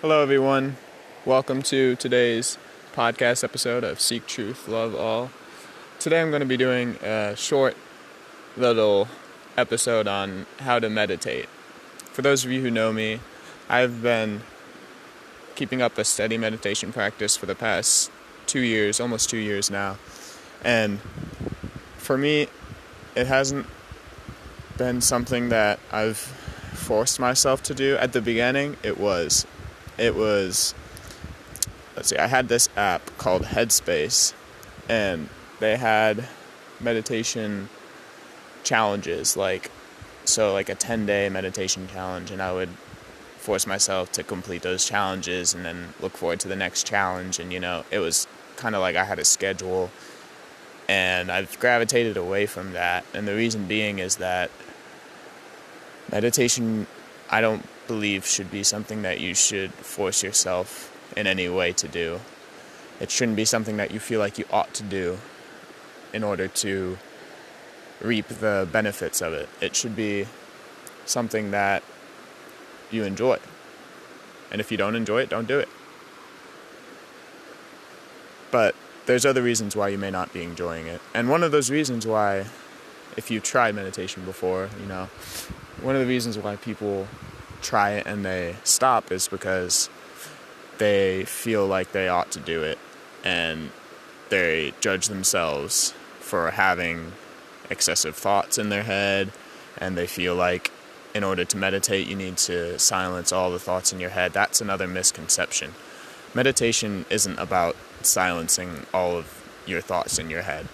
Hello, everyone. Welcome to today's podcast episode of Seek Truth, Love All. Today, I'm going to be doing a short little episode on how to meditate. For those of you who know me, I've been keeping up a steady meditation practice for the past two years, almost two years now. And for me, it hasn't been something that I've forced myself to do. At the beginning, it was. It was, let's see, I had this app called Headspace, and they had meditation challenges, like, so like a 10 day meditation challenge, and I would force myself to complete those challenges and then look forward to the next challenge. And, you know, it was kind of like I had a schedule and I've gravitated away from that. And the reason being is that meditation, I don't believe, should be something that you should force yourself in any way to do. It shouldn't be something that you feel like you ought to do in order to reap the benefits of it. It should be something that you enjoy. And if you don't enjoy it, don't do it. But there's other reasons why you may not be enjoying it. And one of those reasons why, if you've tried meditation before, you know, one of the reasons why people try it and they stop is because they feel like they ought to do it and they judge themselves for having excessive thoughts in their head and they feel like in order to meditate you need to silence all the thoughts in your head that's another misconception meditation isn't about silencing all of your thoughts in your head.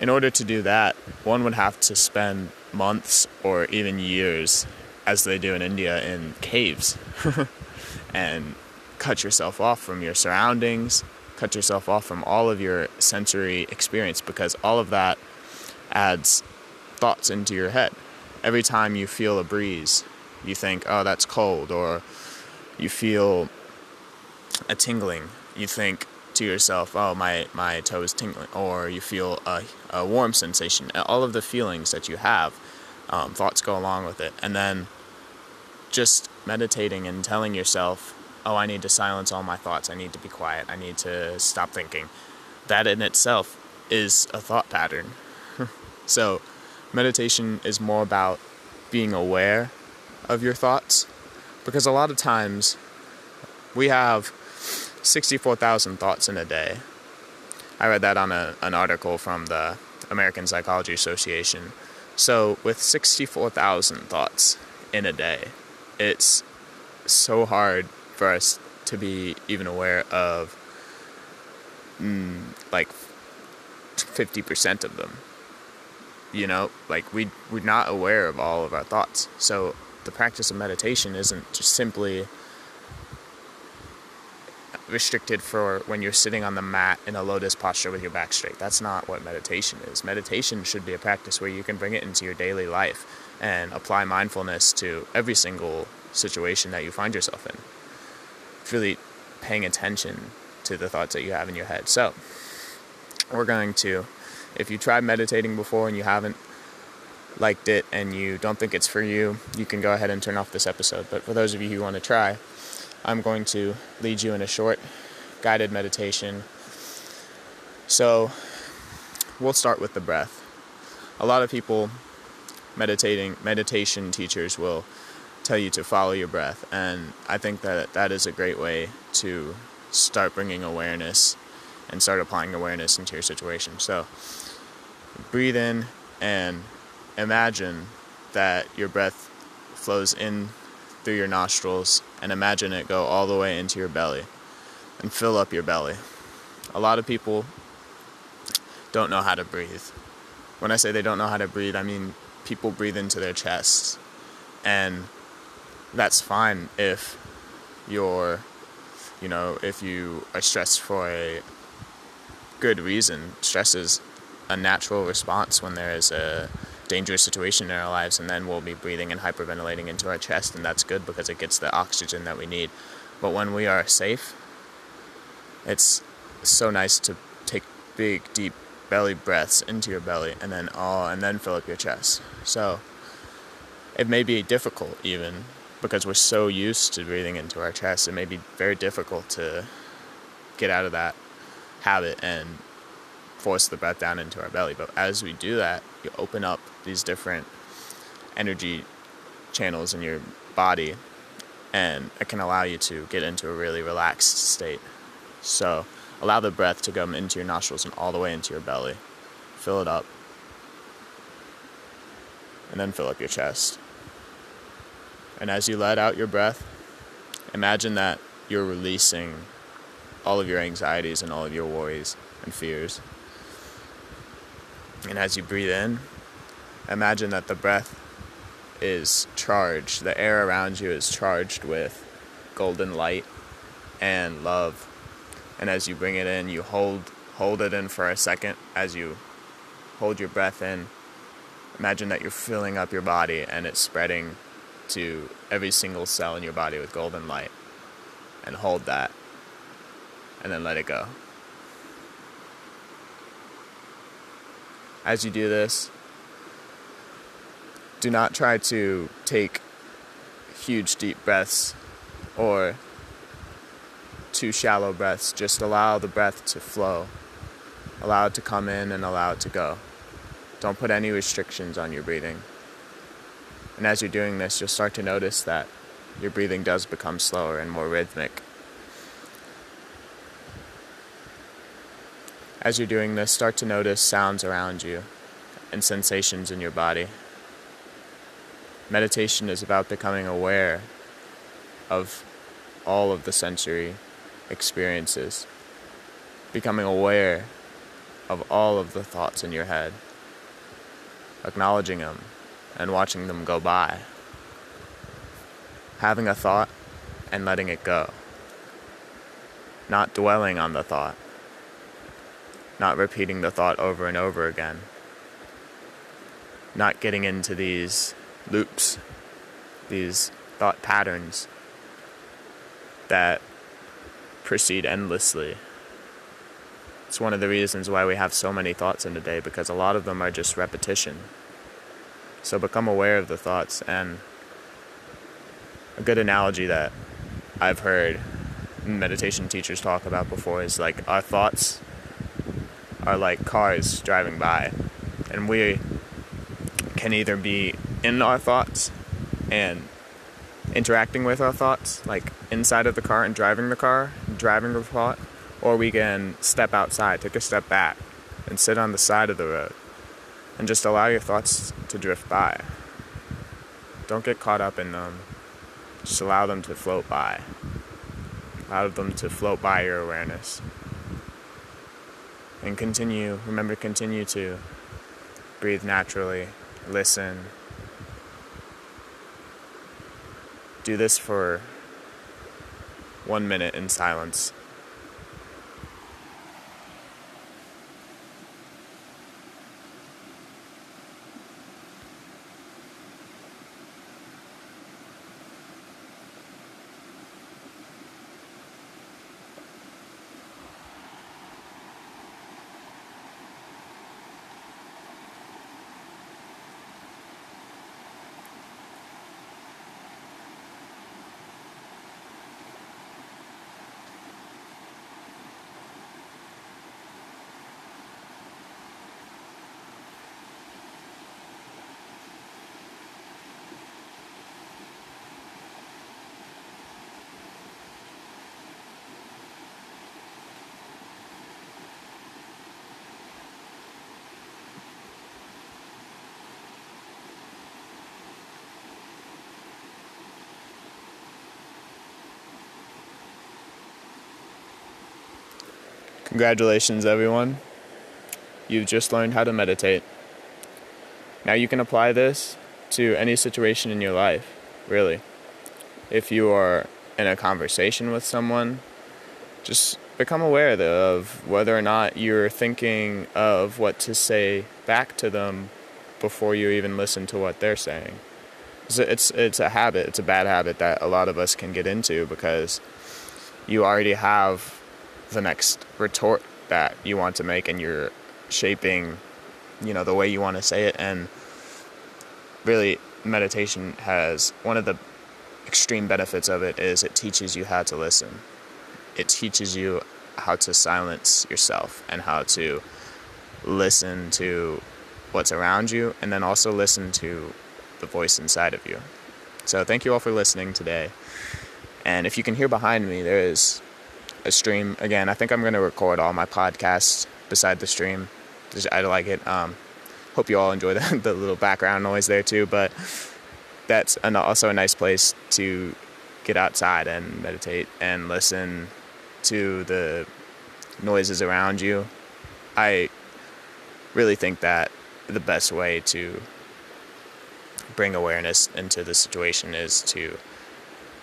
In order to do that, one would have to spend months or even years, as they do in India, in caves and cut yourself off from your surroundings, cut yourself off from all of your sensory experience because all of that adds thoughts into your head. Every time you feel a breeze, you think, oh, that's cold, or you feel a tingling, you think to yourself, "Oh, my my toe is tingling," or you feel a, a warm sensation. All of the feelings that you have, um, thoughts go along with it, and then just meditating and telling yourself, "Oh, I need to silence all my thoughts. I need to be quiet. I need to stop thinking." That in itself is a thought pattern. so, meditation is more about being aware of your thoughts because a lot of times we have 64,000 thoughts in a day. I read that on a, an article from the American Psychology Association. So, with 64,000 thoughts in a day, it's so hard for us to be even aware of mm, like 50% of them. You know, like we, we're not aware of all of our thoughts. So, the practice of meditation isn't just simply restricted for when you're sitting on the mat in a lotus posture with your back straight. That's not what meditation is. Meditation should be a practice where you can bring it into your daily life and apply mindfulness to every single situation that you find yourself in. Really paying attention to the thoughts that you have in your head. So, we're going to, if you tried meditating before and you haven't liked it and you don't think it's for you, you can go ahead and turn off this episode. But for those of you who want to try, I'm going to lead you in a short guided meditation. So, we'll start with the breath. A lot of people meditating meditation teachers will tell you to follow your breath and I think that that is a great way to start bringing awareness and start applying awareness into your situation. So, breathe in and imagine that your breath flows in through your nostrils and imagine it go all the way into your belly and fill up your belly. A lot of people don't know how to breathe. When I say they don't know how to breathe, I mean people breathe into their chests. And that's fine if you're, you know, if you are stressed for a good reason. Stress is a natural response when there is a dangerous situation in our lives, and then we'll be breathing and hyperventilating into our chest, and that's good because it gets the oxygen that we need. But when we are safe, it's so nice to take big, deep belly breaths into your belly, and then all, and then fill up your chest. So it may be difficult even because we're so used to breathing into our chest, it may be very difficult to get out of that habit and force the breath down into our belly. But as we do that, you open up these different energy channels in your body and it can allow you to get into a really relaxed state. So allow the breath to come into your nostrils and all the way into your belly. Fill it up. And then fill up your chest. And as you let out your breath, imagine that you're releasing all of your anxieties and all of your worries and fears. And as you breathe in, imagine that the breath is charged, the air around you is charged with golden light and love. And as you bring it in, you hold hold it in for a second as you hold your breath in. Imagine that you're filling up your body and it's spreading to every single cell in your body with golden light and hold that and then let it go. As you do this, do not try to take huge deep breaths or too shallow breaths. Just allow the breath to flow. Allow it to come in and allow it to go. Don't put any restrictions on your breathing. And as you're doing this, you'll start to notice that your breathing does become slower and more rhythmic. As you're doing this, start to notice sounds around you and sensations in your body. Meditation is about becoming aware of all of the sensory experiences, becoming aware of all of the thoughts in your head, acknowledging them and watching them go by. Having a thought and letting it go. Not dwelling on the thought. Not repeating the thought over and over again. Not getting into these loops, these thought patterns that proceed endlessly. It's one of the reasons why we have so many thoughts in a day because a lot of them are just repetition. So become aware of the thoughts. And a good analogy that I've heard meditation teachers talk about before is like our thoughts are like cars driving by. And we can either be in our thoughts and interacting with our thoughts, like inside of the car and driving the car, driving the thought, or we can step outside, take a step back, and sit on the side of the road and just allow your thoughts to drift by. Don't get caught up in them. Just allow them to float by. Allow them to float by your awareness. And continue, remember, continue to breathe naturally, listen. Do this for one minute in silence. Congratulations, everyone. You've just learned how to meditate. Now you can apply this to any situation in your life, really. If you are in a conversation with someone, just become aware of whether or not you're thinking of what to say back to them before you even listen to what they're saying. It's it's, it's a habit, it's a bad habit that a lot of us can get into because you already have the next retort that you want to make and you're shaping you know the way you want to say it and really meditation has one of the extreme benefits of it is it teaches you how to listen. It teaches you how to silence yourself and how to listen to what's around you and then also listen to the voice inside of you. So, thank you all for listening today. And if you can hear behind me, there is a stream. Again, I think I'm going to record all my podcasts beside the stream. I like it. Um, hope you all enjoy the, the little background noise there too. But that's an, also a nice place to get outside and meditate and listen to the noises around you. I really think that the best way to bring awareness into the situation is to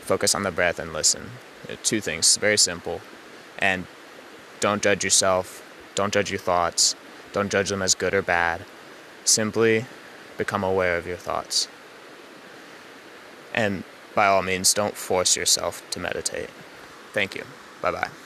focus on the breath and listen. Uh, two things, very simple. And don't judge yourself, don't judge your thoughts, don't judge them as good or bad. Simply become aware of your thoughts. And by all means, don't force yourself to meditate. Thank you. Bye bye.